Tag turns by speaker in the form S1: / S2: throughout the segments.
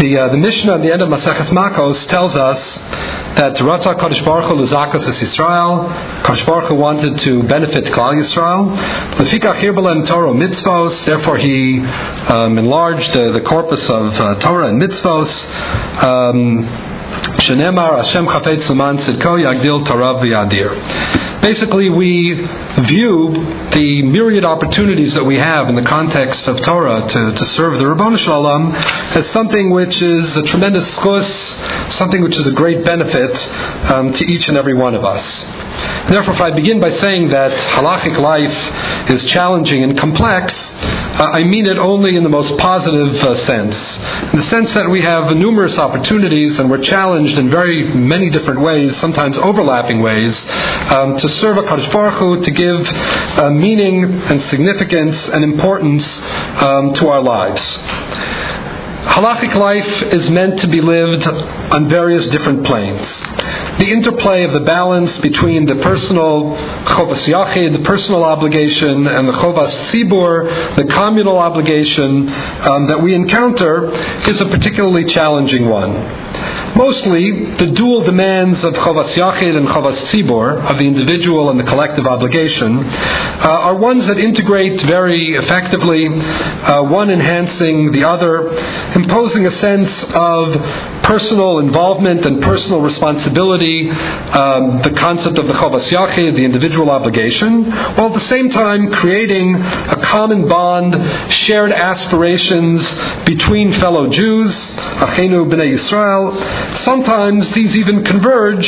S1: The, uh, the Mishnah at the end of Maseches Makos tells us that Rata Kadosh Baruch Hu Luzakas is Yisrael. Kadosh Baruch Hu wanted to benefit Klal Yisrael. Lefikach Hirbelen Torah mitzvos. Therefore, he um, enlarged uh, the corpus of uh, Torah and mitzvos. Um, Shenemar Hashem Chafetz Leman Tzidko Yagdil Tarav V'Yadir. Basically, we view the myriad opportunities that we have in the context of Torah to, to serve the Rabbanu Shalom as something which is a tremendous chus, something which is a great benefit um, to each and every one of us. Therefore, if I begin by saying that halachic life is challenging and complex, uh, I mean it only in the most positive uh, sense. In the sense that we have numerous opportunities and we're challenged in very many different ways, sometimes overlapping ways, um, to serve a Kadosh Baruch Hu, to give uh, meaning and significance and importance um, to our lives. Halachic life is meant to be lived on various different planes. The interplay of the balance between the personal chovas yachid, the personal obligation, and the chovas tzibur, the communal obligation um, that we encounter, is a particularly challenging one. Mostly, the dual demands of Chavas Yachid and Chavas Tzibor, of the individual and the collective obligation, uh, are ones that integrate very effectively, uh, one enhancing the other, imposing a sense of personal involvement and personal responsibility, um, the concept of the Chavas Yachid, the individual obligation, while at the same time creating a common bond, shared aspirations between fellow Jews, Achenu B'nai Yisrael, Sometimes these even converge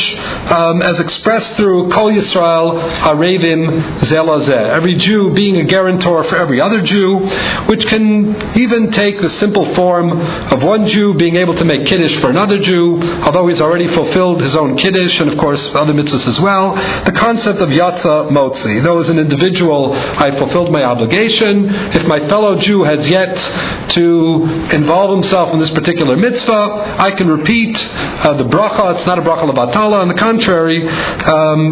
S1: um, as expressed through Kol Yisrael Arevim Zelazeh. Every Jew being a guarantor for every other Jew, which can even take the simple form of one Jew being able to make Kiddush for another Jew, although he's already fulfilled his own Kiddush and, of course, other mitzvahs as well. The concept of Yatza Motzi. Though as an individual I fulfilled my obligation, if my fellow Jew has yet to involve himself in this particular mitzvah, I can repeat uh, the bracha. It's not a bracha lebatala. On the contrary, um,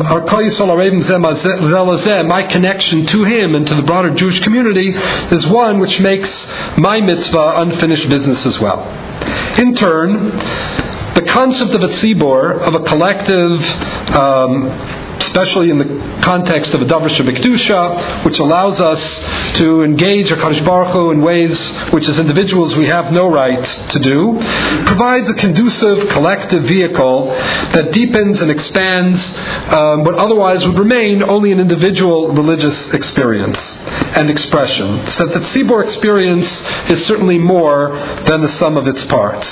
S1: my connection to him and to the broader Jewish community is one which makes my mitzvah unfinished business as well. In turn, the concept of a tzibor, of a collective um, especially in the context of a Davar Shabbat which allows us to engage HaKadosh Baruch Hu in ways which as individuals we have no right to do, provides a conducive collective vehicle that deepens and expands um, what otherwise would remain only an individual religious experience and expression. So that Tzibor experience is certainly more than the sum of its parts.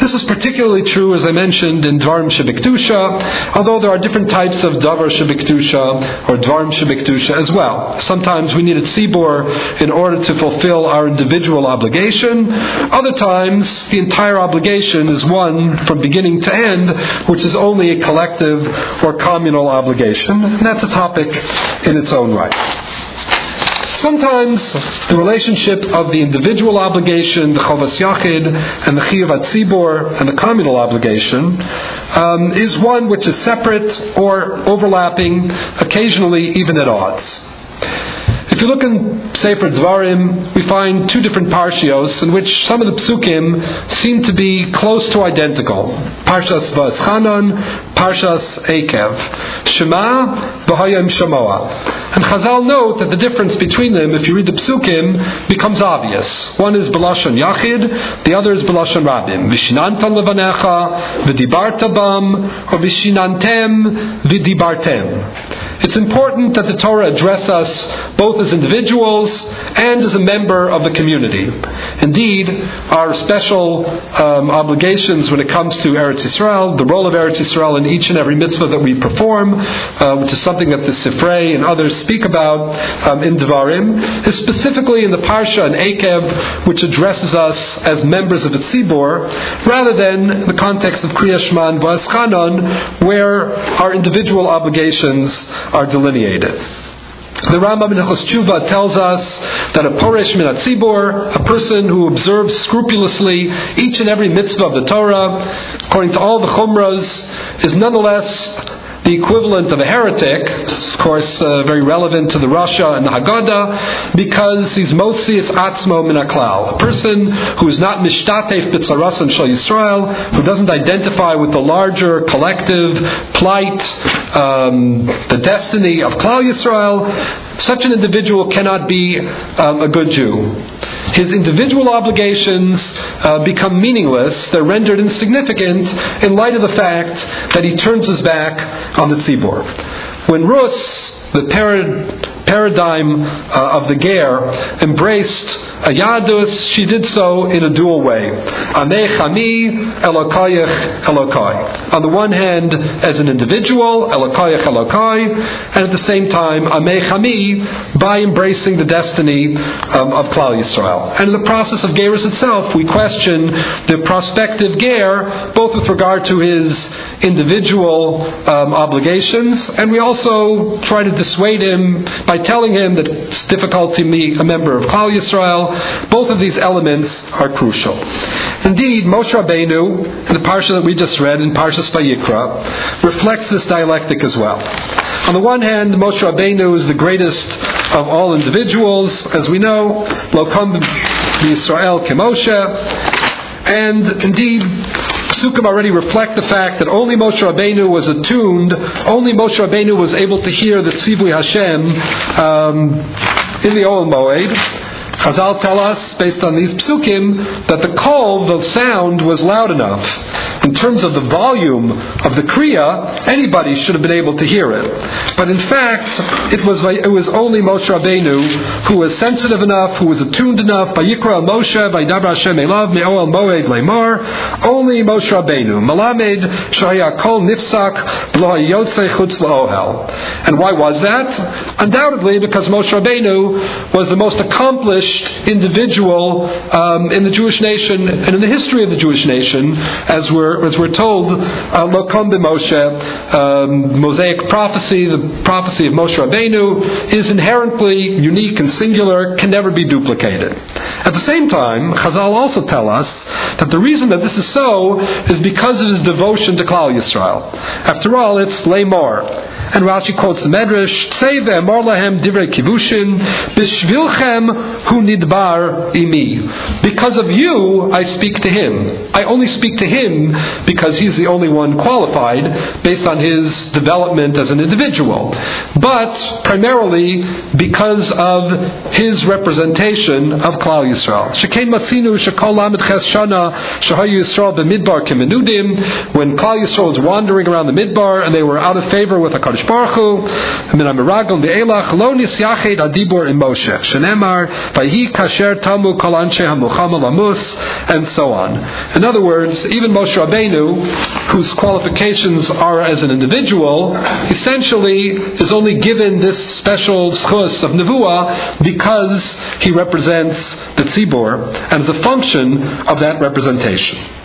S1: This is particularly true, as I mentioned, in Dvarim Shebikdusha, although there are different types of Davar Shebikdusha or Dvarim Shebikdusha as well. Sometimes we need a tzibor in order to fulfill our individual obligation. Other times, the entire obligation is one from beginning to end, which is only a collective or communal obligation. And that's a topic in its own right. Sometimes the relationship of the individual obligation, the chovas yachid, and the chiyuv atzibor, and the communal obligation, um, is one which is separate or overlapping, occasionally even at odds. If you look in Sefer Dvarim, we find two different parshios in which some of the psukim seem to be close to identical. Parshas Va'eschanan, Parshas Ekev. Shema, V'hayim Shamoa. And Chazal note that the difference between them, if you read the psukim, becomes obvious. One is Belashon Yachid, the other is Belashon Rabim. Vishinantan levanecha, v'dibarta bam, or vishinantem, v'dibartem. It's important that the Torah address us both as individuals and as a member of the community. Indeed, our special um, obligations when it comes to Eretz Yisrael, the role of Eretz Yisrael in each and every mitzvah that we perform, uh, which is something that the Sifrei and others speak about um, in Devarim, is specifically in the Parsha and Akev, which addresses us as members of the Tzibor, rather than the context of Kriya Shema and Va'eschanan, where our individual obligations are delineated. The Rambam in Tshuva tells us that a Poresh Minatzibor, a person who observes scrupulously each and every mitzvah of the Torah, according to all the Chumras, is nonetheless the equivalent of a heretic, of course, uh, very relevant to the Rasha and the Haggadah, because he's motzi it's atzmo min A person who is not mishtatef b'tzaras and shal Yisrael, who doesn't identify with the larger collective plight, um, the destiny of Klal Yisrael, such an individual cannot be um, a good Jew. His individual obligations uh, become meaningless, they're rendered insignificant in light of the fact that he turns his back on the tzibor. When Rus, the paradigm uh, of the Ger, embraced a Yadus, she did so in a dual way. Elokai. On the one hand, as an individual, Elokayach Elokai, and at the same time, Amechami, by embracing the destiny um, of Klal Yisrael. And in the process of Gerus itself, we question the prospective Ger, both with regard to his individual um, obligations, and we also try to dissuade him by telling him that it's difficult to be a member of Klal Yisrael, both of these elements are crucial. Indeed, Moshe Rabbeinu, in the parsha that we just read, in Parshas Vayikra, reflects this dialectic as well. On the one hand, Moshe Rabbeinu is the greatest of all individuals, as we know, Lokam Yisrael Kemoshe, and indeed, Psukim already reflect the fact that only Moshe Rabbeinu was attuned, only Moshe Rabbeinu was able to hear the Tzivui Hashem um, in the Ohel Moed. Chazal tell us, based on these psukim, that the call, the sound, was loud enough. In terms of the volume of the kriya, anybody should have been able to hear it. But in fact, it was, it was only Moshe Rabbeinu who was sensitive enough, who was attuned enough. By Yikra Moshe, by Dabra Hashem Elav, Me'oel Moed Lemar. Only Moshe Rabbeinu. Malamed Shaya Kol Nifsak Yotze Chutz And why was that? Undoubtedly because Moshe Rabbeinu was the most accomplished individual um, in the Jewish nation and in the history of the Jewish nation, as we're, as we're told, uh, Lokom Moshe, um, Mosaic prophecy, the prophecy of Moshe Rabbeinu, is inherently unique and singular, can never be duplicated. At the same time, Chazal also tell us that the reason that this is so is because of his devotion to Klal Yisrael. After all, it's Lamor. And Rashi quotes the Medrash, Tzei ve'emor lahem divrei kivushin, b'shvilchem hu nidbar imi. Because of you, I speak to him. I only speak to him because he's the only one qualified based on his development as an individual. But primarily because of his representation of Klal Yisrael. Shekein matzinu shekol lamed ches shana shahayu Yisrael b'midbar kemenudim. When Klal Yisrael was wandering around the midbar and they were out of favor with HaKadosh Baruch Hu, lo nisyached adibor vayhi kasher tamu kol anshe ha-muchama lamus, and so on. In other words, even Moshe Rabbeinu, whose qualifications are as an individual, essentially is only given this special schus of nevuah because he represents the tzibor and is a function of that representation.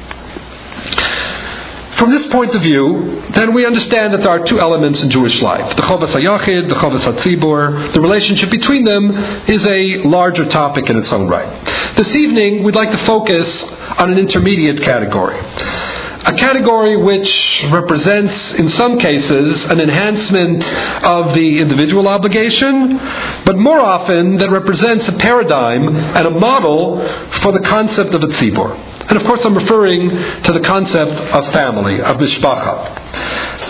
S1: From this point of view, then we understand that there are two elements in Jewish life the Chovas HaYachid, the Chovas HaTzibor. The relationship between them is a larger topic in its own right. This evening, we'd like to focus on an intermediate category. A category which represents, in some cases, an enhancement of the individual obligation, but more often that represents a paradigm and a model for the concept of a tzibor. And of course, I'm referring to the concept of family, of mishpacha.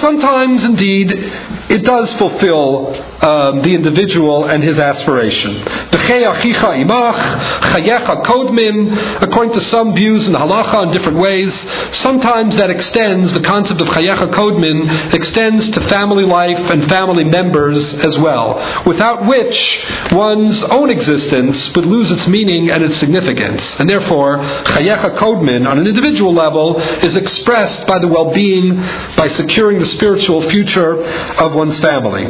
S1: Sometimes, indeed, it does fulfill um, the individual and his aspiration. The according to some views in halacha in different ways, sometimes that extends, the concept of chayecha kodmin extends to family life and family members as well, without which one's own existence would lose its meaning and its significance. And therefore, chayecha kodmin on an individual level is expressed by the well-being, by securing the spiritual future of one's family.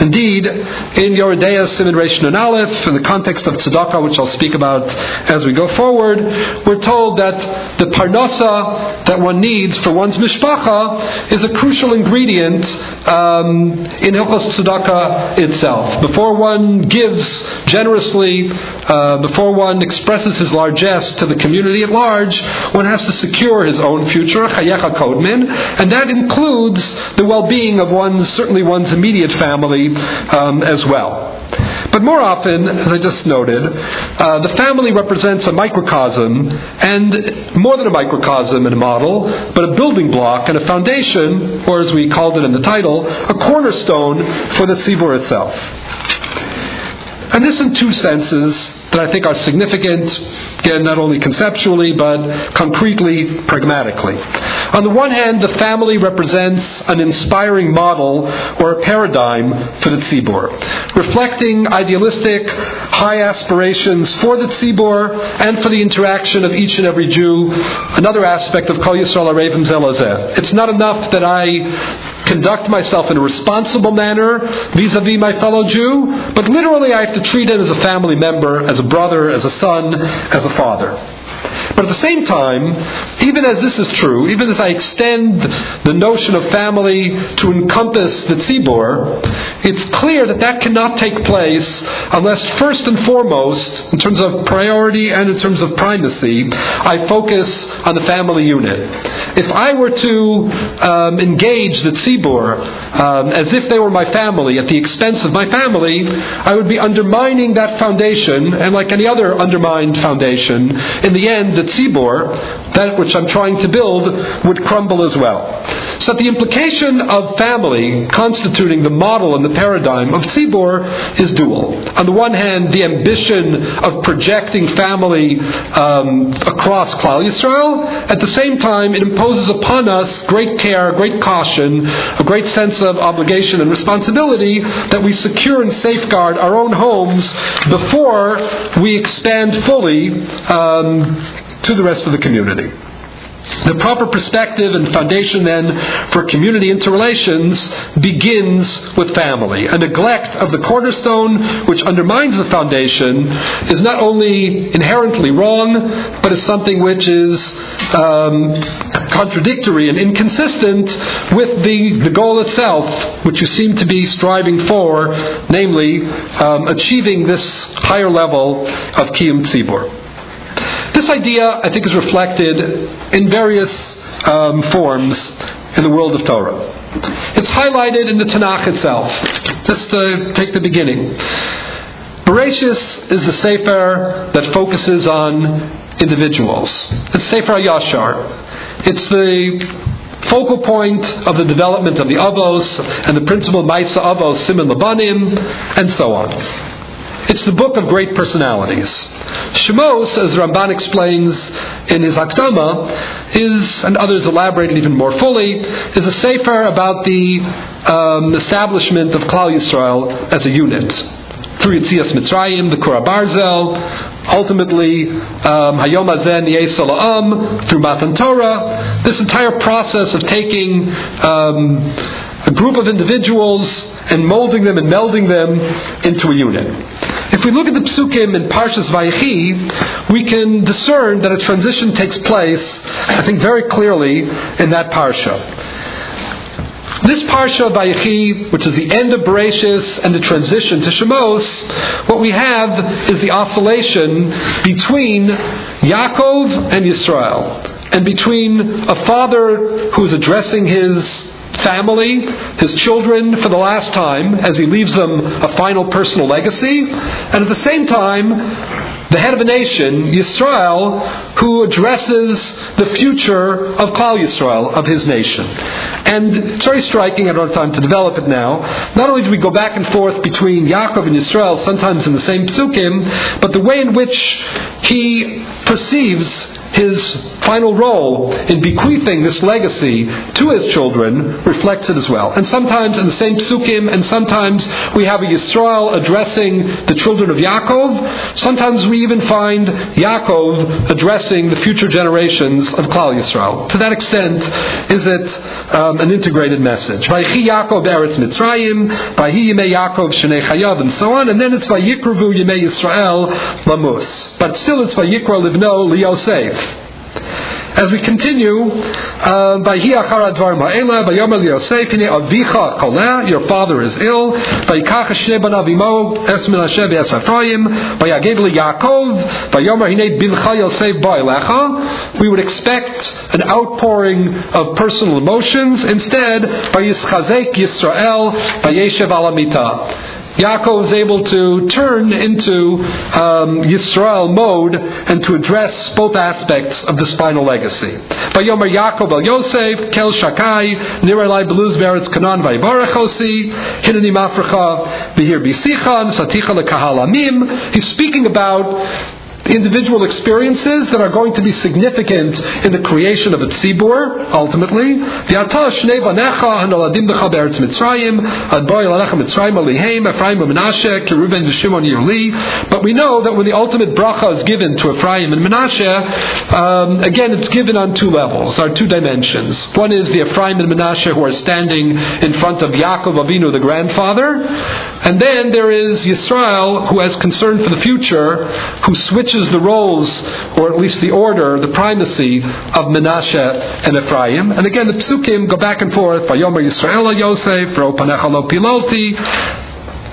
S1: Indeed, in Yoredeya Siman Reish Nun Aleph, in the context of tzedakah, which I'll speak about as we go forward, we're told that the parnasa that one needs for one's mishpacha is a crucial ingredient um, in Hilchos Tzedakah itself. Before one gives generously, uh, before one expresses his largesse to the community at large, one has to secure his own future, chayecha kodmin, and that includes the well-being of one's, certainly one's immediate family um, as well. But more often, as I just noted, uh, the family represents a microcosm, and more than a microcosm and a model, but a building block and a foundation, or as we called it in the title, a cornerstone for the tzibur itself. And this in two senses that I think are significant, again, not only conceptually, but concretely, pragmatically. On the one hand, the family represents an inspiring model or a paradigm for the tzibur, reflecting idealistic, high aspirations for the tzibur and for the interaction of each and every Jew, another aspect of Kol Yisrael Arevim Zelazeh. It's not enough that I conduct myself in a responsible manner vis-a-vis my fellow Jew, but literally I have to treat him as a family member, as a brother, as a son, as a father. But at the same time, even as this is true, even as I extend the notion of family to encompass the tzibur, it's clear that that cannot take place unless first and foremost, in terms of priority and in terms of primacy, I focus on the family unit. If I were to um, engage the tzibur um, as if they were my family at the expense of my family, I would be undermining that foundation, and like any other undermined foundation, in the end, the tzibor, that which I'm trying to build, would crumble as well. So the implication of family constituting the model and the paradigm of tzibor is dual. On the one hand, the ambition of projecting family um, across Klal Yisrael. At the same time, it imposes upon us great care, great caution, a great sense of obligation and responsibility that we secure and safeguard our own homes before we expand fully um, to the rest of the community. The proper perspective and foundation then for community interrelations begins with family. A neglect of the cornerstone which undermines the foundation is not only inherently wrong, but is something which is um, contradictory and inconsistent with the, the goal itself, which you seem to be striving for, namely um, achieving this higher level of Kiyum Tzibur. This idea, I think, is reflected in various um, forms in the world of Torah. It's highlighted in the Tanakh itself. Just to take the beginning. Bereshis is the Sefer that focuses on individuals. It's Sefer Yashar. It's the focal point of the development of the Avos and the principal Maisa Avos, Siman Labanim, and so on. It's the book of great personalities. Shemos, as Ramban explains in his Akdama, is, and others elaborate it even more fully, is a sefer about the um, establishment of Klal Yisrael as a unit. Through Yitzias Mitzrayim, the Kura Barzel, ultimately um, Hayom Azen Yesel through Matan Torah, this entire process of taking um, a group of individuals and molding them and melding them into a unit. If we look at the psukim in Parshas Vayechi, we can discern that a transition takes place, I think very clearly, in that parsha. This parsha of Vayechi, which is the end of Bereshis and the transition to Shemos, what we have is the oscillation between Yaakov and Yisrael, and between a father who is addressing his family, his children for the last time as he leaves them a final personal legacy, and at the same time, the head of a nation, Yisrael, who addresses the future of Klal Yisrael, of his nation. And it's very striking, I don't have time to develop it now. Not only do we go back and forth between Yaakov and Yisrael, sometimes in the same psukim, but the way in which he perceives his final role in bequeathing this legacy to his children reflects it as well. And sometimes in the same psukim, and sometimes we have a Yisrael addressing the children of Yaakov. Sometimes we even find Yaakov addressing the future generations of Klal Yisrael. To that extent, is it um, an integrated message? Vaychi Yaakov Eretz Mitzrayim, Vayhi Yimei Yaakov Shnei Chayav, and so on. And then it's Vayikruvu Yimei Yisrael Lamus. It's Vayikra Livno Liyosef. As we continue, uh, by Yosef, your father is ill. by Vayikach Hashem banavimo es Menashe v'es Ephraim. Vayagev Yaakov. Vayomer hinei bincha Yosef ba'elecha. We would expect an outpouring of personal emotions. Instead, Vayischazek Yisrael. Vayeshev alamita. Yaakov is able to turn into um, Yisrael mode and to address both aspects of this final legacy. Vayomer Yaakov el Yosef, Kel Shakai, Nirelai Beluz Beretz Kanan Vaybarechosi, Hinani Mafrecha, Behir Bisichan, Saticha Lekahalamim. He's speaking about individual experiences that are going to be significant in the creation of a tzibur, ultimately. But we know that when the ultimate bracha is given to Ephraim and Menashe, um, again, it's given on two levels, or two dimensions. One is the Ephraim and Menashe who are standing in front of Yaakov Avinu, the grandfather, and then there is Yisrael who has concern for the future, who switches switches the roles, or at least the order, the primacy of Menashe and Ephraim. And again, the psukim go back and forth. Vayomer Yisrael Yosef, Ro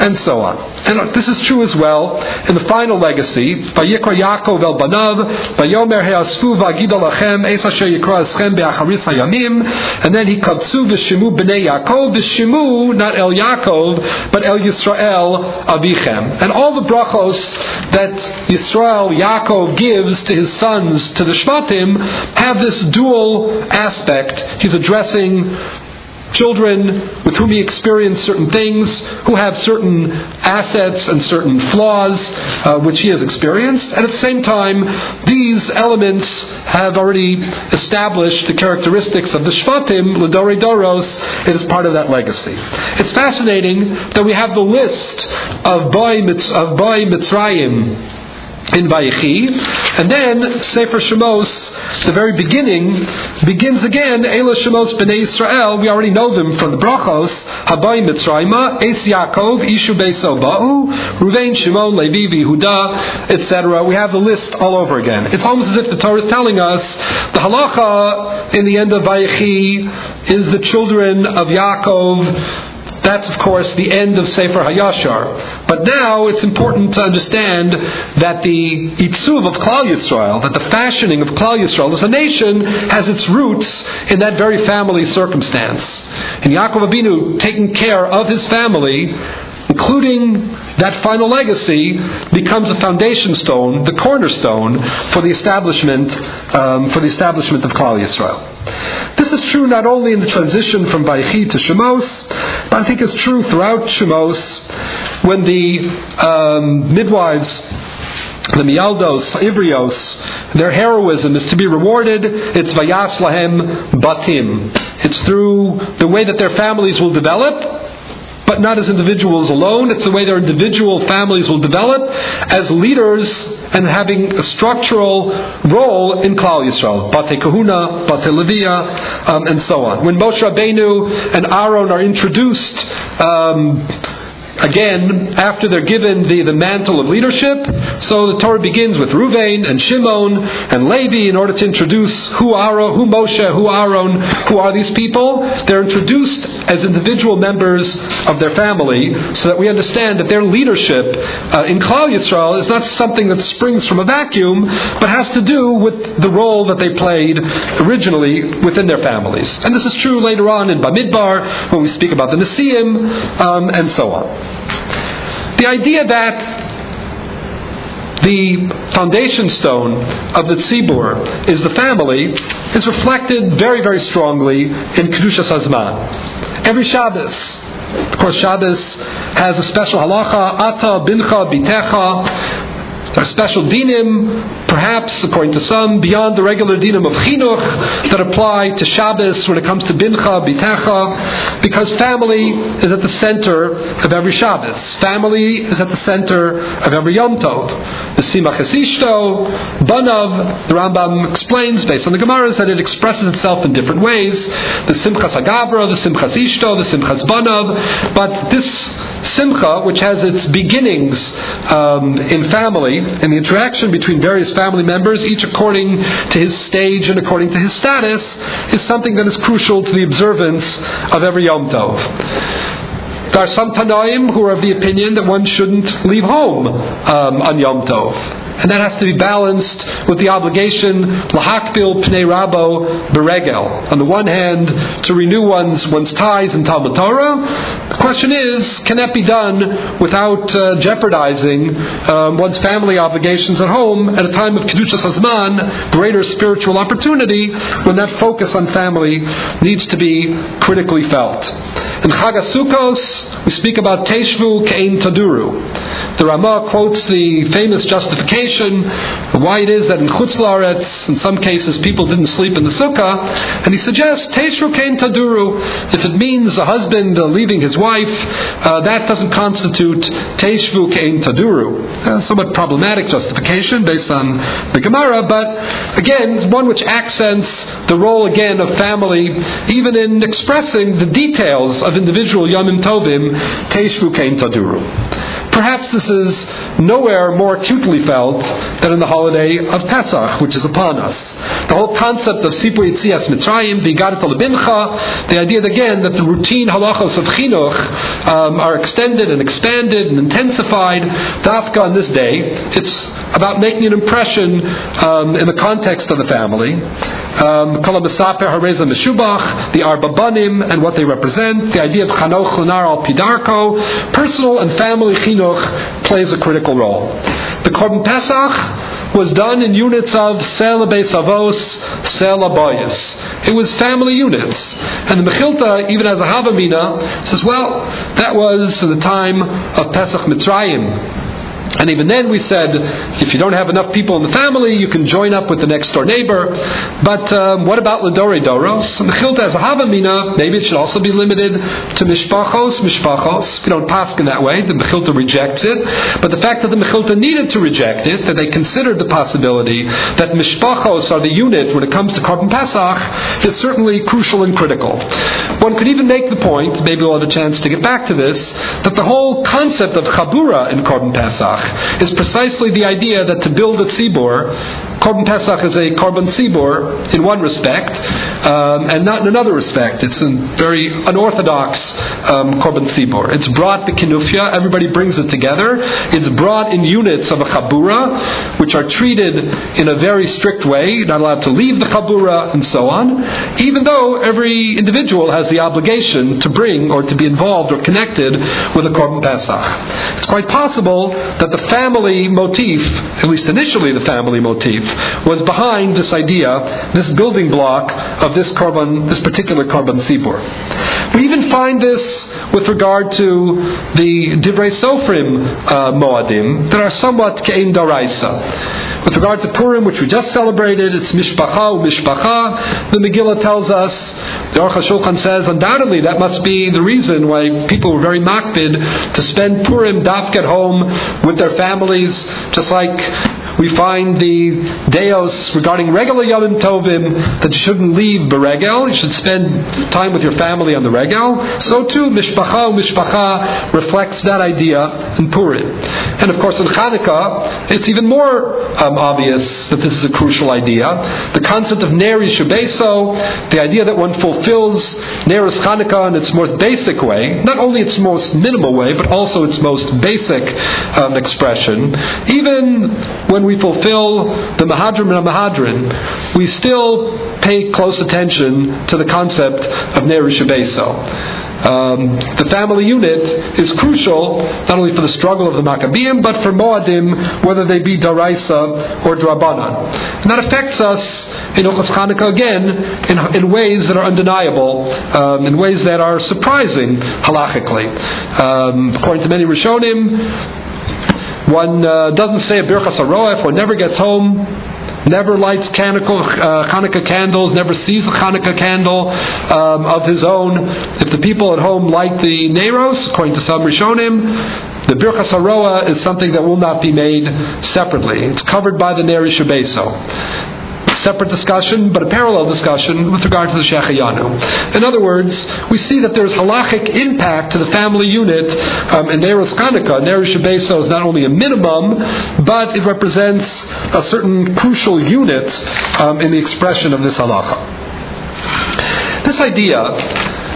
S1: and so on. And uh, this is true as well in the final legacy. Vayikra Yaakov el banav, vayomer he'asfu v'agida lachem, es asher yikra eschem be'acharis hayamim, and then he katsu v'shimu b'nei Yaakov, v'shimu, not el Yaakov, but el Yisrael avichem. And all the brachos that Yisrael, Yaakov gives to his sons, to the Shvatim, have this dual aspect. He's addressing children with whom he experienced certain things, who have certain assets and certain flaws uh, which he has experienced. And at the same time, these elements have already established the characteristics of the Shvatim, Ladori Doros, it is part of that legacy. It's fascinating that we have the list of Boy, of Boy Mitzrayim in Vayechi, and then Sefer Shemos, the very beginning, begins again, Ela Shemos B'nai Israel, we already know them from the Brachos, Habai Mitzrayma, Es Yaakov, Ishu Beiso Ba'u, Ruvain Shimon, Levi, Yehuda, etc. We have the list all over again. It's almost as if the Torah is telling us the halacha in the end of Vayechi is the children of Yaakov, that's, of course, the end of Sefer Hayashar. But now it's important to understand that the Itzuv of Klal Yisrael, that the fashioning of Klal Yisrael as a nation, has its roots in that very family circumstance. And Yaakov Abinu taking care of his family including that final legacy, becomes a foundation stone, the cornerstone for the establishment um, for the establishment of Klal Yisrael. This is true not only in the transition from Vayechi to Shemos, but I think it's true throughout Shemos when the um, midwives the Mialdos, Ivrios, their heroism is to be rewarded. It's Vayas Lahem Batim. It's through the way that their families will develop but not as individuals alone. It's the way their individual families will develop as leaders and having a structural role in Klal Yisrael. Bate Kahuna, Bate Levia, um, and so on. When Moshe Rabbeinu and Aaron are introduced, um, again, after they're given the, the mantle of leadership, so the Torah begins with Ruvain and Shimon and Levi in order to introduce who Aaron, who Moshe, who Aaron, who are these people. They're introduced as individual members of their family so that we understand that their leadership uh, in Klal Yisrael is not something that springs from a vacuum, but has to do with the role that they played originally within their families. And this is true later on in Bamidbar when we speak about the Nesiim um, and so on. The idea that the foundation stone of the tzibur is the family is reflected very, very strongly in Kedushas Hazman. Every Shabbos, of course, Shabbos has a special halacha, ata, bincha, bitecha, there are special dinim, perhaps, according to some, beyond the regular dinim of chinuch that apply to Shabbos when it comes to bincha, bitecha, because family is at the center of every Shabbos. Family is at the center of every Yom Tov. The Simach Esishto, Banav, the Rambam explains based on the Gemaras that it expresses itself in different ways. The Simchas Agabra, the Simchas Ishto, the Simchas Banav, but this Simcha, which has its beginnings um, in family, and the interaction between various family members, each according to his stage and according to his status, is something that is crucial to the observance of every Yom Tov. There are some Tanaim who are of the opinion that one shouldn't leave home um, on Yom Tov. And that has to be balanced with the obligation, lahakbil pnei rabo beregel. On the one hand, to renew one's, one's ties in Talmud Torah. The question is, can that be done without uh, jeopardizing um, one's family obligations at home at a time of Kedushas Hazman, greater spiritual opportunity, when that focus on family needs to be critically felt. In Chagasukos, we speak about Teshvu Kein Taduru. The Ramah quotes the famous justification why it is that in Chutz in some cases, people didn't sleep in the sukkah, and he suggests Teshvu Kain Taduru. If it means a husband uh, leaving his wife, uh, that doesn't constitute Teshvu Kain Taduru. Uh, somewhat problematic justification based on the Gemara, but again, one which accents the role again of family, even in expressing the details of individual Yomim Tovim, Teshvu Kain Taduru. Perhaps this is nowhere more acutely felt than in the holiday of Pesach, which is upon us. The whole concept of Sipur Yitzias Mitzrayim, Bigadat Lebincha, the idea again that the routine halachos of chinuch um, are extended and expanded and intensified. Dafka on this day, it's about making an impression um, in the context of the family. Um, the Arba Banim and what they represent, the idea of Chanoch Lunar al Pidarko, personal and family chinuch plays a critical role. The Korban Pesach was done in units of Sela Beisavos, Sela Boyas. It was family units. And the Mechilta, even as a Havamina, says, well, that was the time of Pesach Mitzrayim. And even then we said, if you don't have enough people in the family, you can join up with the next door neighbor. But um, what about Ladore Doros? Mechilta as a Havamina, maybe it should also be limited to Mishpachos, Mishpachos. We don't pass in that way. The Mechilta rejects it. But the fact that the Mechilta needed to reject it, that they considered the possibility that Mishpachos are the unit when it comes to Korban Pesach, is certainly crucial and critical. One could even make the point, maybe we'll have a chance to get back to this, that the whole concept of Chabura in Korban Pesach is precisely the idea that to build a tzibor, Korban Pesach is a Korban Tzibor in one respect, um, and not in another respect. It's a very unorthodox um, Korban Tzibor. It's brought the Kinufia, everybody brings it together. It's brought in units of a Chabura, which are treated in a very strict way. Not allowed to leave the Chabura, and so on, even though every individual has the obligation to bring or to be involved or connected with a Korban Pesach. It's quite possible that the family motif, at least initially the family motif, was behind this idea, this building block of this Korban, this particular Korban tzibur. We even find this with regard to the divrei sofrim uh, moadim that are somewhat kein daraisa. With regard to Purim, which we just celebrated, it's mishpacha mishpacha. The Megillah tells us, the Aruch HaShulchan says, undoubtedly that must be the reason why people were very makpid to spend Purim dafk at home with their families, just like we find the deos regarding regular Yom Tovim that you shouldn't leave beregel. You should spend time with your family on the regel. So too, mishpacha mishpacha reflects that idea in Purim. And of course, in Hanukkah, it's even more um, obvious that this is a crucial idea. The concept of Neri Shabeso, the idea that one fulfills Neris Hanukkah in its most basic way, not only its most minimal way, but also its most basic um, expression. Even when we fulfill the Mahadrim and Mahadrin, we still pay close attention to the concept of Neri Shabeso. Um, the family unit is crucial not only for the struggle of the Maccabean, but for Moadim, whether they be Daraisa or Drabanan. And that affects us in Ochos Chanukah again in, in, ways that are undeniable, um, in ways that are surprising halachically. Um, according to many Rishonim, one uh, doesn't say a Birchas Haroah one never gets home never lights Hanukkah, uh, Hanukkah candles, never sees a Hanukkah candle um, of his own. If the people at home light the Neros, according to some Rishonim, the Birchas Haroah is something that will not be made separately. It's covered by the Neri Shabeso. Separate discussion, but a parallel discussion with regard to the Shechayanu. In other words, we see that there's halachic impact to the family unit, um, and Neros Chanukah, Neros Shabeso is not only a minimum, but it represents a certain crucial unit um, in the expression of this halacha. This idea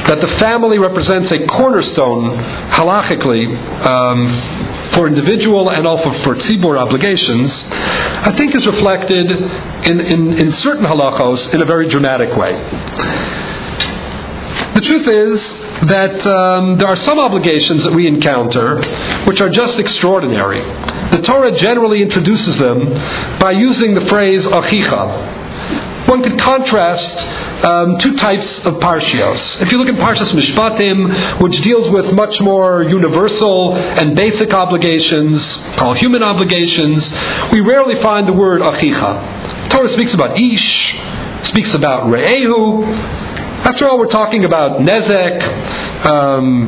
S1: that the family represents a cornerstone halachically um, for individual and also for tzibur obligations, I think is reflected in, in, in certain halachos in a very dramatic way. The truth is that um, there are some obligations that we encounter which are just extraordinary. The Torah generally introduces them by using the phrase achicha. One could contrast um, two types of parshios. If you look at Parshas Mishpatim, which deals with much more universal and basic obligations, called human obligations, we rarely find the word achicha. Torah speaks about ish, speaks about re'ehu. After all, we're talking about nezek, um,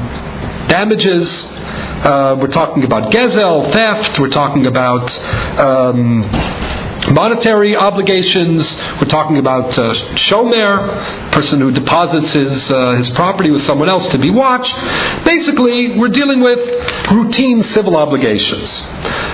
S1: damages. Uh, we're talking about gezel, theft. We're talking about um, monetary obligations. We're talking about uh, shomer, person who deposits his uh, his property with someone else to be watched. Basically, we're dealing with routine civil obligations.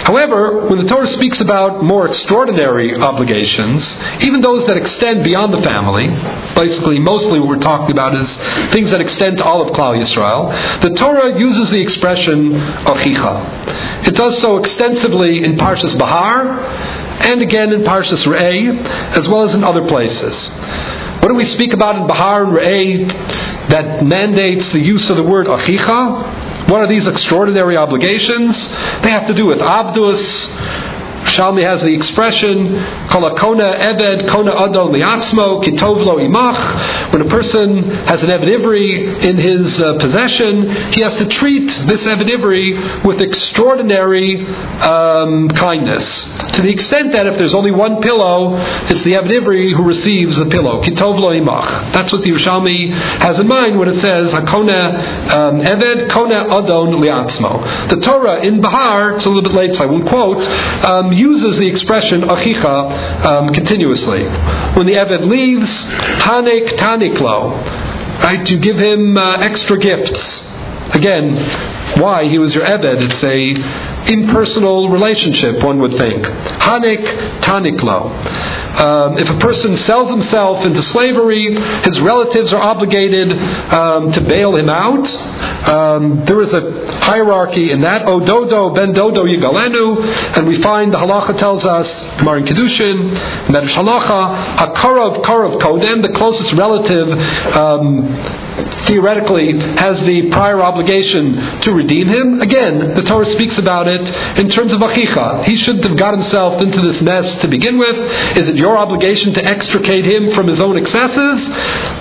S1: However, when the Torah speaks about more extraordinary obligations, even those that extend beyond the family, basically mostly what we're talking about is things that extend to all of Klal Yisrael, the Torah uses the expression of achicha. It does so extensively in Parshas Bahar, and again in Parshas Re'eh, as well as in other places. What do we speak about in Bahar and Re'eh that mandates the use of the word achicha? What are these extraordinary obligations? They have to do with abdus, Shalmi has the expression, Kolakona Eved Kona Adon Liatzmo Kitovlo Imach. When a person has an Eved in his uh, possession, he has to treat this Eved with extraordinary um, kindness. To the extent that if there's only one pillow, it's the Eved who receives the pillow. Kitovlo Imach. That's what the Yerushalmi has in mind when it says Hakona um, Eved Kona Adon Liatzmo. The Torah in Bahar, it's a little bit late, so I won't quote. Um, uses the expression achicha um, continuously. When the Eved leaves, hanek taniklo, right? You give him uh, extra gifts. Again, why? He was your Eved. It's a impersonal relationship, one would think. Hanik taniklo. Um, if a person sells himself into slavery, his relatives are obligated um, to bail him out. Um, there is a hierarchy in that. Ododo ben dodo yigalenu, and we find the halacha tells us, Gemara in Kedushin, Medrash halacha, hakarav karav kodem, the closest relative um, theoretically has the prior obligation to redeem him. Again, the Torah speaks about it in terms of achicha. He shouldn't have got himself into this mess to begin with. Is it your obligation to extricate him from his own excesses?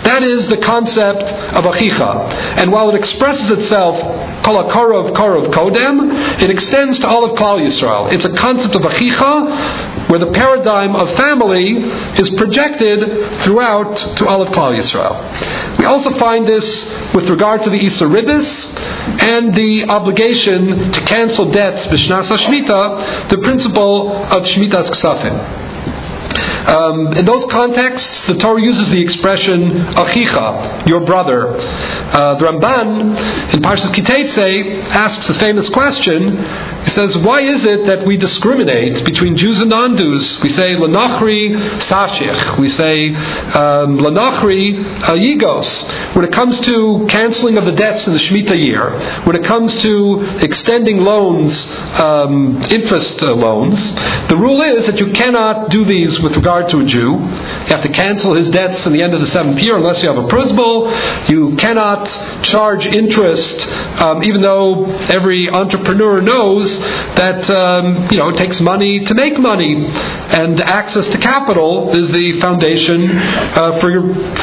S1: That is the concept of achicha. And while it expresses itself kol karov karov kodem, it extends to all of Klal Yisrael. It's a concept of achicha where the paradigm of family is projected throughout to all of Klal Yisrael. We also find this with regard to the Issa Ribis and the obligation to cancel debts, Bishnas Shmita, the principle of Shmitas Ksafim. Um, in those contexts, the Torah uses the expression achicha, your brother. Uh, the Ramban in Parshas Kitetse asks the famous question. He says, "Why is it that we discriminate between Jews and non-Jews? We say lanachri sashich. We say um, lanachri uh, yigos. When it comes to canceling of the debts in the Shemitah year, when it comes to extending loans, um, interest uh, loans, the rule is that you cannot do these with regard to a Jew. You have to cancel his debts in the end of the seventh year unless you have a prusbul. You cannot charge interest, um, even though every entrepreneur knows that um, you know it takes money to make money, and access to capital is the foundation uh, for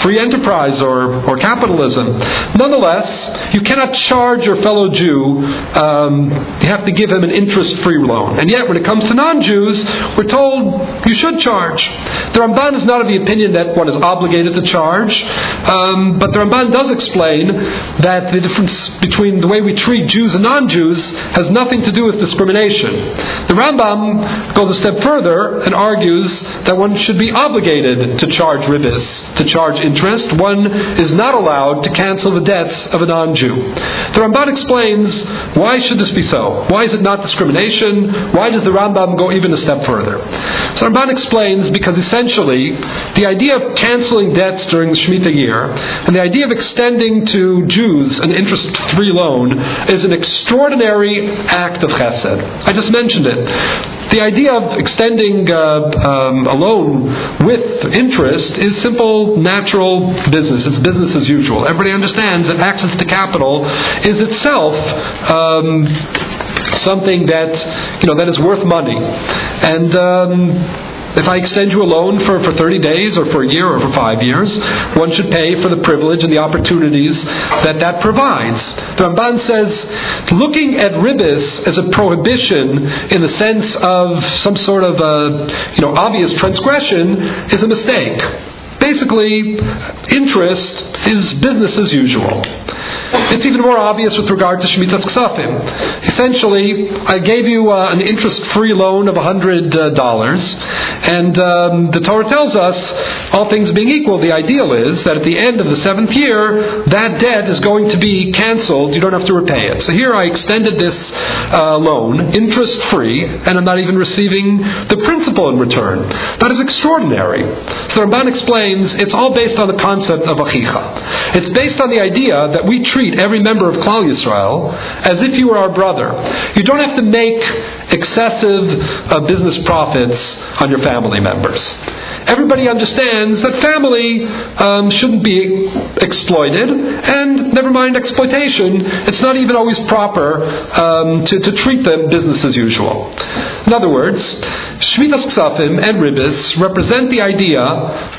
S1: free enterprise or, or capitalism. Nonetheless, you cannot charge your fellow Jew. Um, you have to give him an interest-free loan. And yet, when it comes to non-Jews, we're told you should charge. The Ramban is not of the opinion that one is obligated to charge, um, but the Ramban does explain that the difference between the way we treat Jews and non-Jews has nothing to do with discrimination. The Rambam goes a step further and argues that one should be obligated to charge ribis, to charge interest. One is not allowed to cancel the debts of a non-Jew. The Ramban explains why should this be so? Why is it not discrimination? Why does the Rambam go even a step further? So Ramban explains because essentially the idea of canceling debts during the Shemitah year and the idea of extending to Jews an interest-free loan is an extraordinary act of chesed. I just mentioned it. The idea of extending uh, um, a loan with interest is simple, natural business. It's business as usual. Everybody understands that access to capital is itself um, something that you know that is worth money, and. Um, if I extend you a loan for, for 30 days or for a year or for five years, one should pay for the privilege and the opportunities that that provides. The Ramban says looking at ribis as a prohibition in the sense of some sort of a, you know, obvious transgression is a mistake. Basically, interest is business as usual. It's even more obvious with regard to Shemitah Ksafim. Essentially, I gave you uh, an interest-free loan of $100, uh, and um, the Torah tells us, all things being equal, the ideal is that at the end of the seventh year, that debt is going to be canceled. You don't have to repay it. So here I extended this uh, loan, interest-free, and I'm not even receiving the principal in return. That is extraordinary. So Ramban explains it's all based on the concept of achicha. It's based on the idea that we treat every member of Klal Yisrael as if you were our brother. You don't have to make excessive uh, business profits on your family members. Everybody understands that family um, shouldn't be exploited, and never mind exploitation, it's not even always proper um, to, to treat them business as usual. In other words, Shmitas Ksafim and Ribis represent the idea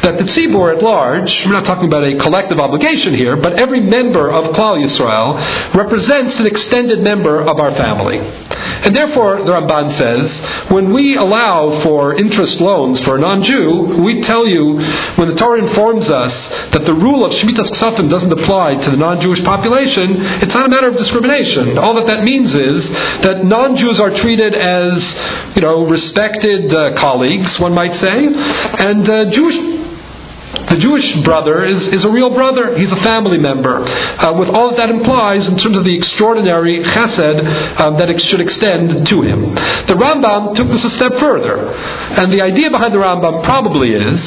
S1: that the tzibur at large, we're not talking about a collective obligation here, but every member of Klal Yisrael represents an extended member of our family. And therefore, the Ramban says, when we allow for interest loans for a we tell you, when the Torah informs us that the rule of Shemitah Ksafim doesn't apply to the non-Jewish population, it's not a matter of discrimination. All that that means is that non-Jews are treated as, you know, respected uh, colleagues, one might say, and uh, Jewish the Jewish brother is, is a real brother. He's a family member. Uh, with all that that implies in terms of the extraordinary chesed um, that it should extend to him. The Rambam took this a step further. And the idea behind the Rambam probably is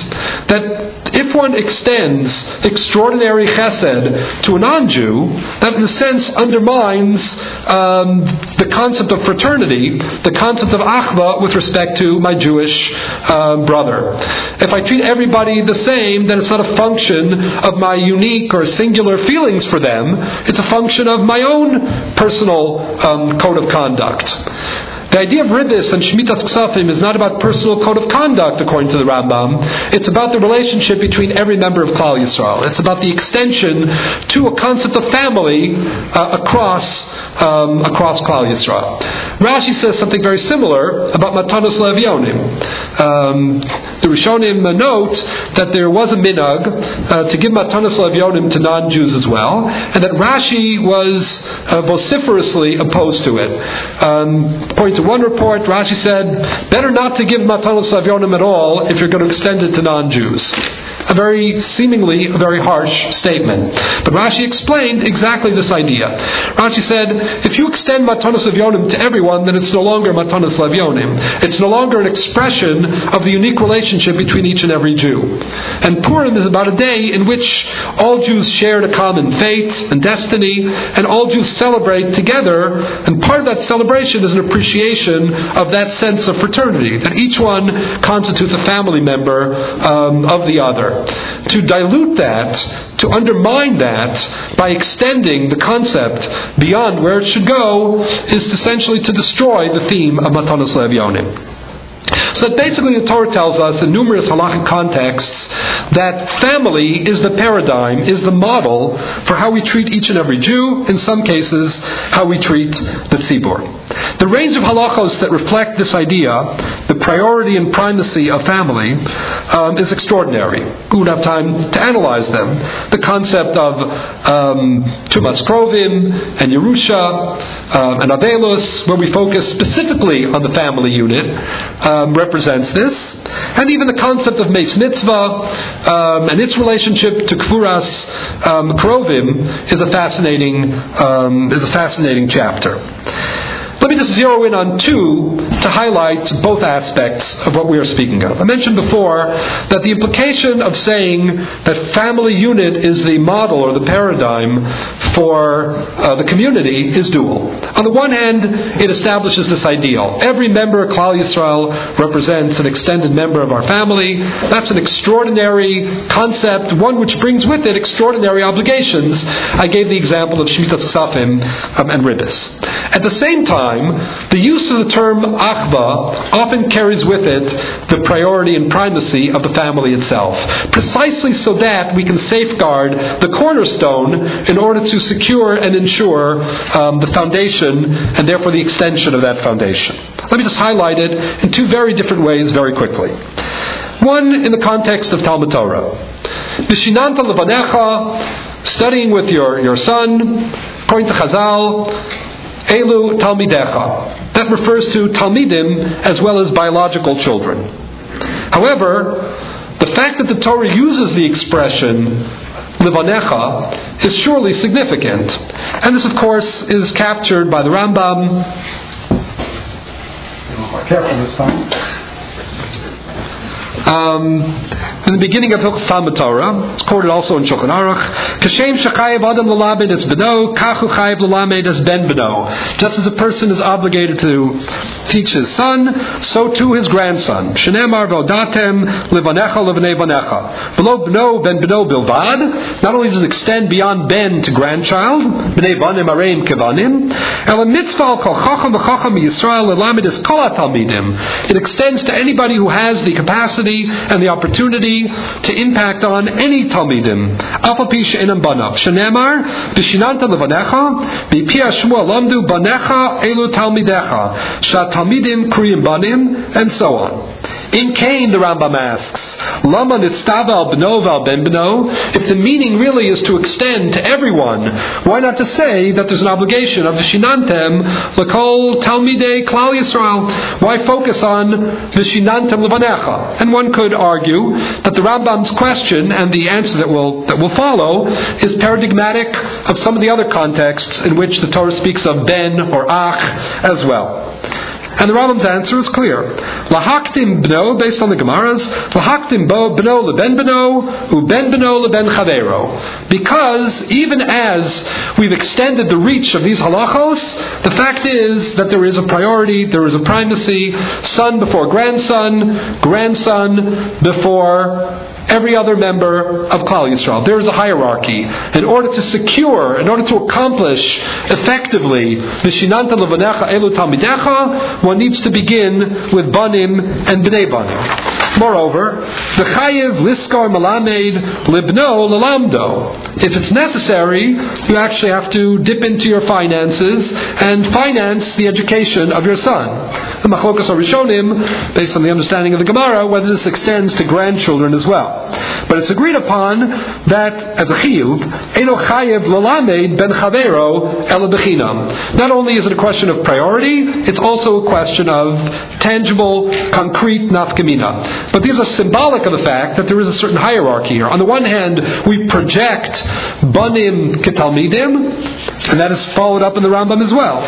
S1: that if one extends extraordinary chesed to a non-Jew, that in a sense undermines um, the concept of fraternity, the concept of achva with respect to my Jewish uh, brother. If I treat everybody the same, then it's not a function of my unique or singular feelings for them. It's a function of my own personal um, code of conduct. The idea of ribis and shmitas ksafim is not about personal code of conduct, according to the Rambam. It's about the relationship between every member of Klal Yisrael. It's about the extension to a concept of family uh, across um, across Klal Yisrael. Rashi says something very similar about Matanos Levionim. Um, the Rishonim note that there was a minhag uh, to give Matanos Levionim to non-Jews as well, and that Rashi was uh, vociferously opposed to it. Um, according to one report, Rashi said, better not to give Matanos Levionim at all if you're going to extend it to non-Jews a very seemingly a very harsh statement. But Rashi explained exactly this idea. Rashi said, if you extend matanos levionim to everyone, then it's no longer matanos levionim. It's no longer an expression of the unique relationship between each and every Jew. And Purim is about a day in which all Jews shared a common fate and destiny, and all Jews celebrate together. And part of that celebration is an appreciation of that sense of fraternity, that each one constitutes a family member um, of the other. To dilute that, to undermine that by extending the concept beyond where it should go, is essentially to destroy the theme of Matanos Levionim. So basically, the Torah tells us in numerous halachic contexts that family is the paradigm, is the model for how we treat each and every Jew, in some cases, how we treat the tzibur. The range of halachos that reflect this idea, the priority and primacy of family, um, is extraordinary. We would have time to analyze them. The concept of um, Tumas Krovim and Yerusha um, and Avelus, where we focus specifically on the family unit. Um, um, represents this, and even the concept of Meis Mitzvah um, and its relationship to Kvuras um, Krovim is a fascinating um, is a fascinating chapter. Let me just zero in on two to highlight both aspects of what we are speaking of. I mentioned before that the implication of saying that family unit is the model or the paradigm for uh, the community is dual. On the one hand, it establishes this ideal. Every member of Klal Yisrael represents an extended member of our family. That's an extraordinary concept, one which brings with it extraordinary obligations. I gave the example of Shemitah Ksafim um, and Ribbis. At the same time, time, the use of the term achva often carries with it the priority and primacy of the family itself, precisely so that we can safeguard the cornerstone in order to secure and ensure um, the foundation and therefore the extension of that foundation. Let me just highlight it in two very different ways very quickly. One in the context of Talmud Torah. Bishinanta levanecha, studying with your, your son, according to Chazal, Elu Talmidecha. That refers to Talmidim as well as biological children. However, the fact that the Torah uses the expression Livanecha is surely significant. And this, of course, is captured by the Rambam. Careful this time. Um, in the beginning of Talmud Torah, it's quoted also in Shulchan Aruch, Kashem shechayev adam lalamed es beno, kachu chayev lalamed es ben beno. Just as a person is obligated to teach his son, so too his grandson. Shenemar vodatem livanecha livnei vanecha. Below beno ben beno bilvad. Not only does it extend beyond ben to grandchild, bnei vanim areim kevanim, el mitzvah al kol chacham v'chacham Yisrael lelamed es kol. It extends to anybody who has the capacity and the opportunity to impact on any Talmidim. Afapi she'enam banav. Shenemar, v'shinanta levanecha, v'pia shmua banecha elu talmidecha, shat talmidim kriyim banim, and so on. In Cain, the Rambam asks, Lama nitstava bno ben bno? If the meaning really is to extend to everyone, why not to say that there's an obligation of visinantem lakol talmidei klal Yisrael? Why focus on visinantem levanecha? And one could argue that the Rambam's question and the answer that will that will follow is paradigmatic of some of the other contexts in which the Torah speaks of ben or ach as well. And the Rambam's answer is clear. Lahaktim bno, based on the Gemaras, lahaktim bo bno leben bno, u ben bno leben chavero. Because even as we've extended the reach of these halachos, the fact is that there is a priority, there is a primacy, son before grandson, grandson before every other member of Klal Yisrael. There is a hierarchy. In order to secure, in order to accomplish effectively the Shinanta Levanecha Elu one needs to begin with Banim and Bnei Banim. Moreover, the Chayiv Liskar Malamed Libno Lalamdo. If it's necessary, you actually have to dip into your finances and finance the education of your son. The Machlokas Rishonim, based on the understanding of the Gemara, whether this extends to grandchildren as well. But it's agreed upon that as a chiyuv, eno chayev lalamed ben chavero el Not only is it a question of priority, it's also a question of tangible, concrete nafkamina. But these are symbolic of the fact that there is a certain hierarchy here. On the one hand, we project banim ketalmidim, and that is followed up in the Rambam as well.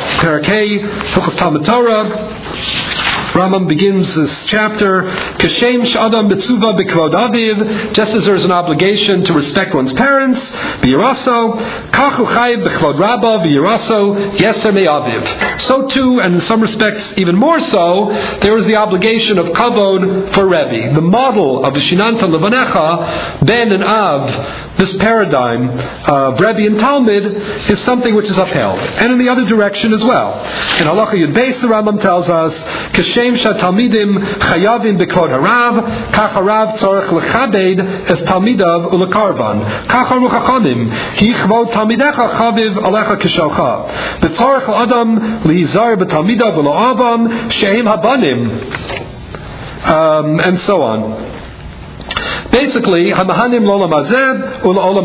S1: Talmud Torah. Rambam begins this chapter, Kashem Shadam Mitzuva B'Kvod Aviv, just as there is an obligation to respect one's parents, B'Yiraso, Kachu Chayiv B'Kvod Rabba, B'Yiraso, Yeser Aviv. So too, and in some respects even more so, there is the obligation of Kavod for Rebbe. The model of the Shinanta Levanecha, Ben and Av, this paradigm of Rebbe and Talmud, is something which is upheld. And in the other direction as well. In Halacha Yud Beis, the Rambam tells us, Kashem כשם שהתלמידים חייבים בכבוד הרב, כך הרב צורך לכבד את תלמידיו ולקרבן. כך אמרו חכמים, כי כבוד תלמידיך חביב עליך כשלך. וצורך לאדם להיזהר בתלמידיו ולאהבם, שהם הבנים. Um, and so on. Basically, Hamahanim Olam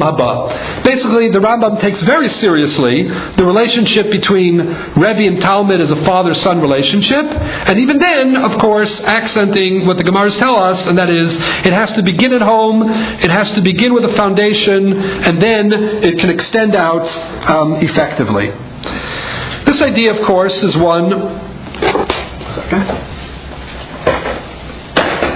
S1: Haba. Basically, the Rambam takes very seriously the relationship between Rebbe and Talmid as a father-son relationship, and even then, of course, accenting what the Gemaras tell us, and that is, it has to begin at home, it has to begin with a foundation, and then it can extend out um, effectively. This idea, of course, is one.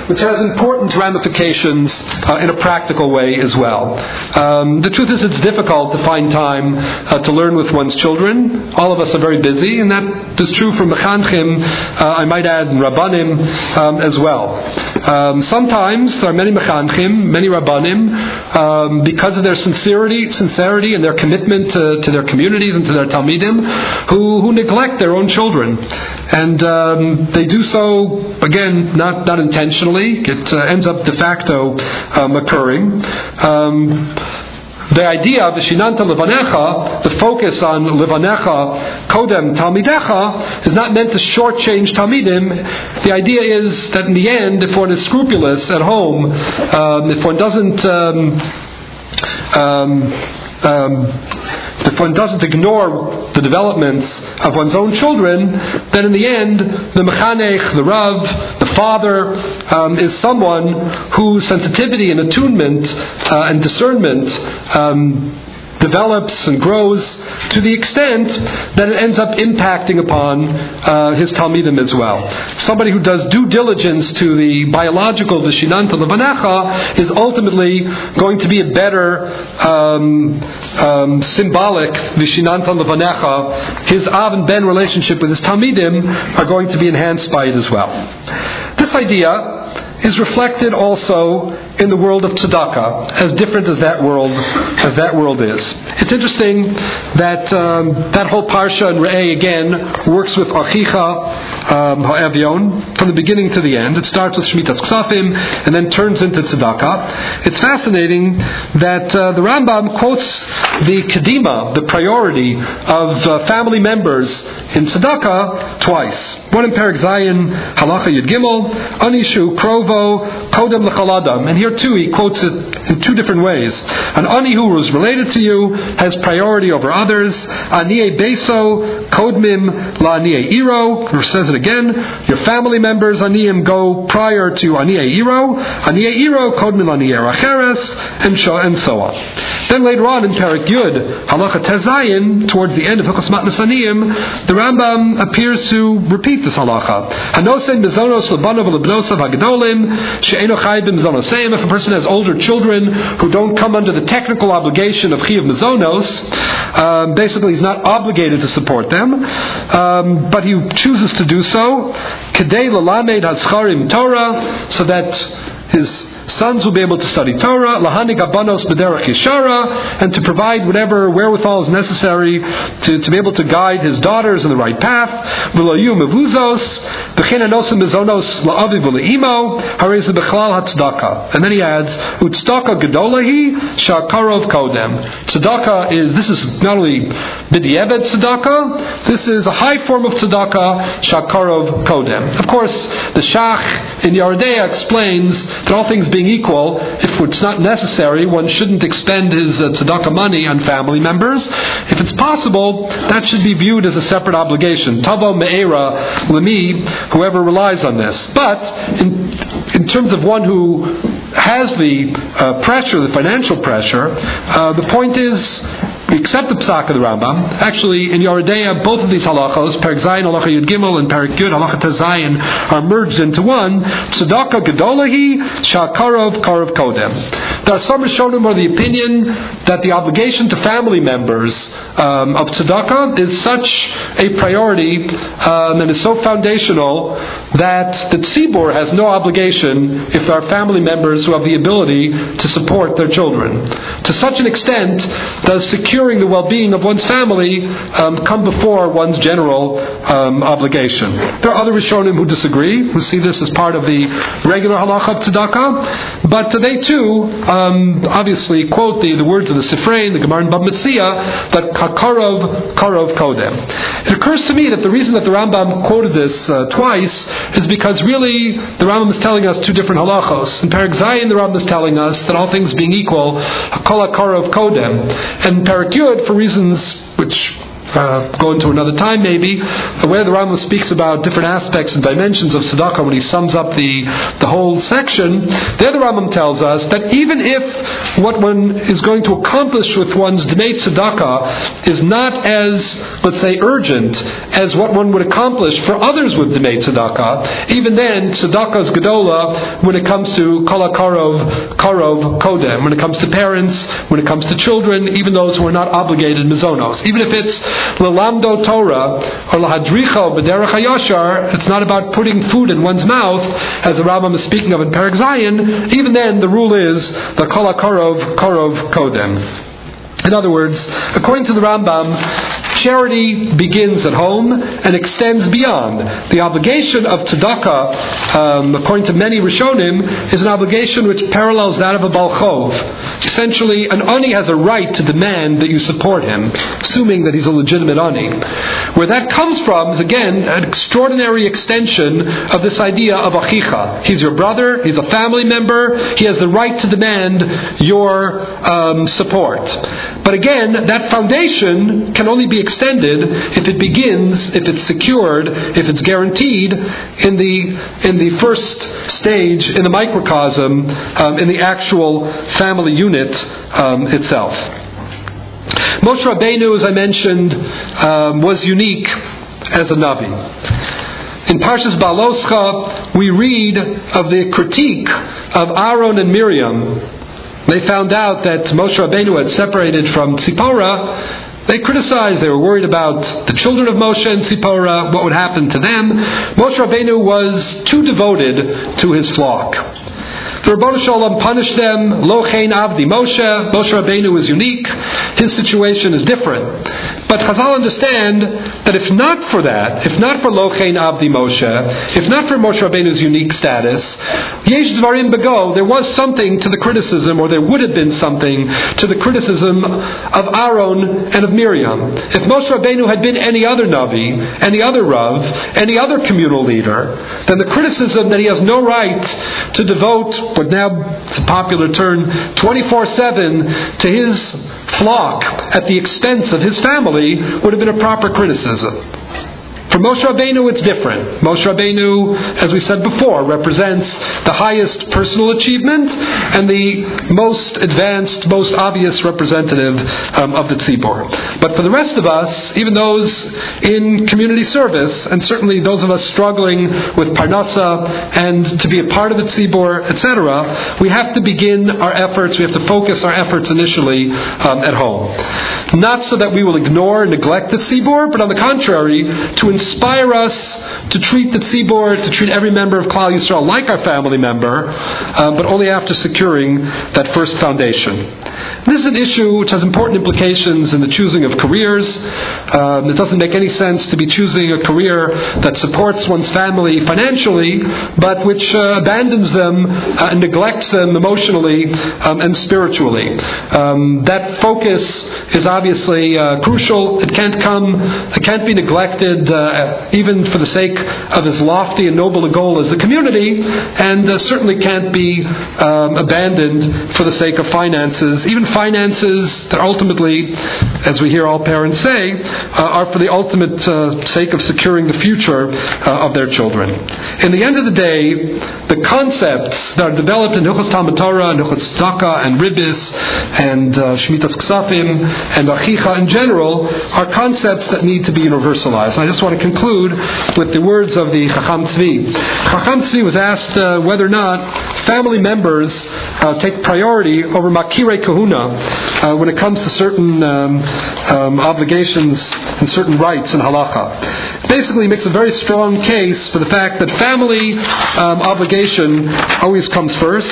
S1: Which has important ramifications uh, in a practical way as well. Um, the truth is, it's difficult to find time uh, to learn with one's children. All of us are very busy, and that is true for mechanchim, uh, I might add, and rabbanim um, as well. Um, sometimes there are many mechanchim, many rabbanim, um, because of their sincerity, sincerity and their commitment to, to, their communities and to their talmidim, who, who neglect their own children, and um, they do so again not not intentionally it uh, ends up de facto um, occurring. Um, the idea of the Shinanta Levanecha, the focus on Levanecha, Kodem Talmidecha, is not meant to shortchange Talmidim. The idea is that in the end, if one is scrupulous at home, um, if one doesn't um, um um, if one doesn't ignore the developments of one's own children, then in the end, the mechanech, the rav, the father, um, is someone whose sensitivity and attunement uh, and discernment um, develops and grows to the extent that it ends up impacting upon uh, his Talmidim as well. Somebody who does due diligence to the biological Vishinanta Levanecha is ultimately going to be a better um, um, symbolic Vishinanta Levanecha. His Av and Ben relationship with his Talmidim are going to be enhanced by it as well. This idea is reflected also in the world of tzedakah, as different as that world as that world is. It's interesting that um, that whole parsha in Re'eh again works with Achicha um, Ha'evion from the beginning to the end. It starts with Shmitas Ksafim and then turns into tzedakah. It's fascinating that uh, the Rambam quotes the kedima, the priority of uh, family members in tzedakah twice. One in Perik Zayin, Halacha Yud Gimel, Anishu Krovo Kodem Lechaladam. And here too he quotes it in two different ways. An Ani who is related to you has priority over others. Anie Beso Kodmim La Anie Iro. Says it again. Your family members Aniim go prior to Anie Iro. Anie Iro Kodmim La Anie Racheres and so, and so on. Then later on in Perik Yud, Halacha Tezayin, towards the end of Hilchos Matnas the Rambam appears to repeat this halacha. If a person has older children who don't come under the technical obligation of chiyav mizonos, um, basically he's not obligated to support them, um, but he chooses to do so. Kedei lalamed hascharim Torah, so that his sons will be able to study Torah, lahani gabanos b'derech yeshara, and to provide whatever wherewithal is necessary to, to be able to guide his daughters in the right path. V'loyu mevuzos, b'chin anosim bezonos la'avi v'le'imo, harez b'chlal hatzdaka. And then he adds, utzdaka gedolahi shakarov kodem. Tzedakah is, this is not only b'di'eved tzedakah, this is a high form of tzedakah, shakarov kodem. Of course, the Shach in Yoreh De'ah explains that all things being equal, if it's not necessary, one shouldn't expend his uh, tzedakah money on family members. If it's possible, that should be viewed as a separate obligation. Tavo me'era lemi, whoever relies on this. But in, in terms of one who has the uh, pressure, the financial pressure, uh, the point is accept the psak of the Rambam. Actually, in Yoreh De'ah, both of these halachos, Perik Zayin, halacha Yud Gimel, and Perik Yud, halacha Zayin, are merged into one. Tzedakah gedolahi, shakarov karov kodem. There are some Rishonim are the opinion that the obligation to family members um, of tzedakah is such a priority um, and is so foundational that the tzibur has no obligation if there are family members who have the ability to support their children. To such an extent does securing securing the well-being of one's family um, come before one's general um, obligation. There are other Rishonim who disagree, who see this as part of the regular halacha of tzedakah, but they too um, obviously quote the, the words of the Sifrein, the Gemara in Bava Metzia, that kakarov karov kodem. It occurs to me that the reason that the Rambam quoted this uh, twice is because really the Rambam is telling us two different halachos. In Perek Zayin, the Rambam is telling us that all things being equal, hakol karov kodem, and Perek Yud, for reasons which uh, go into another time maybe, where the Rambam speaks about different aspects and dimensions of tzedakah when he sums up the, the whole section, there the Rambam tells us that even if what one is going to accomplish with one's Dmei tzedakah is not as, let's say, urgent as what one would accomplish for others with Dmei tzedakah, even then tzedakah is gedola when it comes to kala karov, karov kodem, when it comes to parents, when it comes to children, even those who are not obligated mizonos. Even if it's Lalamdo Torah or Lahadricho B'derech HaYashar, it's not about putting food in one's mouth, as the Rambam is speaking of in Perek Zayin. Even then, the rule is the Kol Korov Korov Kodem. In other words, according to the Rambam, charity begins at home and extends beyond. The obligation of tzedakah, um, according to many Rishonim, is an obligation which parallels that of a baal chov. Essentially, an ani has a right to demand that you support him, assuming that he's a legitimate ani. Where that comes from is again an extraordinary extension of this idea of achicha. He's your brother, he's a family member, he has the right to demand your um, support. But again, that foundation can only be extended if it begins, if it's secured, if it's guaranteed in the in the first stage, in the microcosm, um, in the actual family unit um, itself. Moshe Rabbeinu, as I mentioned, um, was unique as a Navi. In Parshas Baloscha, we read of the critique of Aaron and Miriam they found out that Moshe Rabbeinu had separated from Tzipora. They criticized, they were worried about the children of Moshe and Tzipora, what would happen to them. Moshe Rabbeinu was too devoted to his flock. The Rabbanu Shalom punished them. Lo avdi Moshe. Moshe Rabbeinu was unique. His situation is different. But Chazal understand that if not for that, if not for Lo Abdi Moshe, if not for Moshe Rabbeinu's unique status, Yesh Dvarim Bego, there was something to the criticism, or there would have been something to the criticism of Aaron and of Miriam. If Moshe Rabbeinu had been any other Navi, any other Rav, any other communal leader, then the criticism that he has no right to devote but now it's a popular term, 24 7 to his flock at the expense of his family would have been a proper criticism. For Moshe Rabbeinu, it's different. Moshe Rabbeinu, as we said before, represents the highest personal achievement and the most advanced, most obvious representative um, of the tzibor. But for the rest of us, even those in community service, and certainly those of us struggling with parnasa and to be a part of the tzibor, etc., we have to begin our efforts, we have to focus our efforts initially um, at home. Not so that we will ignore and neglect the tzibor, but on the contrary, to inspire us to treat the tzibor, to treat every member of Klal Yisrael like our family member, um, but only after securing that first foundation. This is an issue which has important implications in the choosing of careers. Um, it doesn't make any sense to be choosing a career that supports one's family financially, but which uh, abandons them uh, and neglects them emotionally um, and spiritually. Um, that focus is obviously uh, crucial. It can't come, it can't be neglected uh, even for the sake of as lofty and noble a goal as the community, and uh, certainly can't be um, abandoned for the sake of finances, even finances that ultimately, as we hear all parents say, uh, are for the ultimate uh, sake of securing the future uh, of their children. In the end of the day, the concepts that are developed in Hilchos Talmud Torah and Hilchos and Ribbis and uh, Shmitas Ksafim and Achicha in general are concepts that need to be universalized. I just want to conclude with the words of the Chacham Tzvi. Chacham Tzvi was asked uh, whether or not family members uh, take priority over Makire Kahuna uh, when it comes to certain um, um, obligations and certain rights in halacha. Basically, makes a very strong case for the fact that family um, obligation always comes first.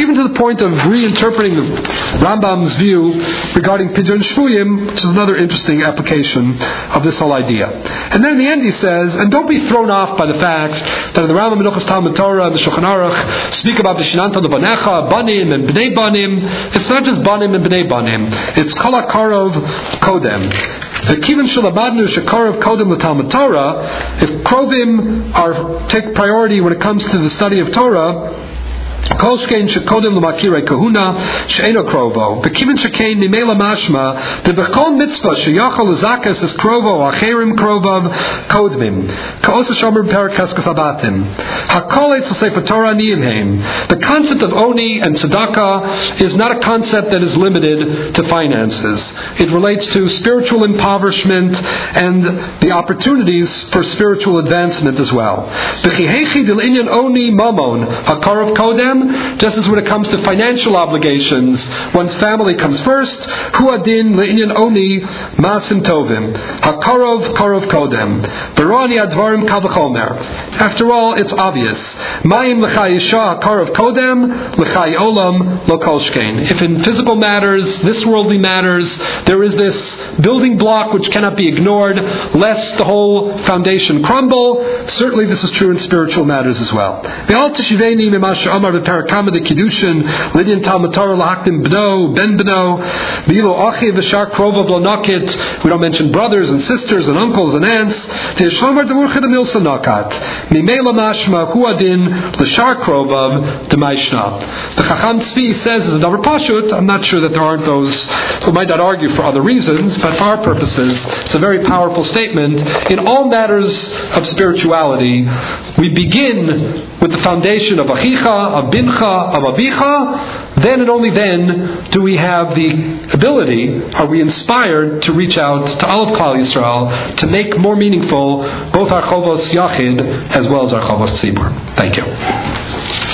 S1: even to the point of reinterpreting the Rambam's view regarding Pidyon Shvuyim, which is another interesting application of this whole idea. And then in the end he says, and don't be thrown off by the fact that in the Rambam Menuchas Talmud Torah and the Shulchan Aruch speak about the Shinanta the Banecha, Banim and Bnei Banim. It's not just Banim and Bnei Banim. It's Kolakarov Kodem. The Kivin Shalabadnu Shakarov Kodem Talmud Torah, if Krovim are take priority when it comes to the study of Torah, כל שכן שקודם למכירי כהונה שאינו קרובו, וכיוון שכן ממילא משמע, ובכל מצווה שיכול לזכס את קרובו או אחרים קרוביו קודמים, The concept of oni and tzedakah is not a concept that is limited to finances. It relates to spiritual impoverishment and the opportunities for spiritual advancement as well. Just as when it comes to financial obligations, one's family comes first. Hu oni masim tovim. Hakarov karov kodem. Barani advarim kavachomer. After all, it's obvious. Mayim l'chai yisha hakarov kodem l'chai olam lokolshkein. If in physical matters, this worldly matters, there is this building block which cannot be ignored, lest the whole foundation crumble. Certainly, this is true in spiritual matters as well. We don't mention brothers and sisters and uncles and aunts. Mimela mashma. The Chacham Tzvi says as a davar pashut. I'm not sure that there aren't those who might not argue for other reasons, but for our purposes, it's a very powerful statement. In all matters of spirituality, we begin with the foundation of achicha, of bincha, of then and only then do we have the ability, are we inspired to reach out to all of Klal Yisrael to make more meaningful both our chovos yachid as well as our chovos tzibur. Thank you.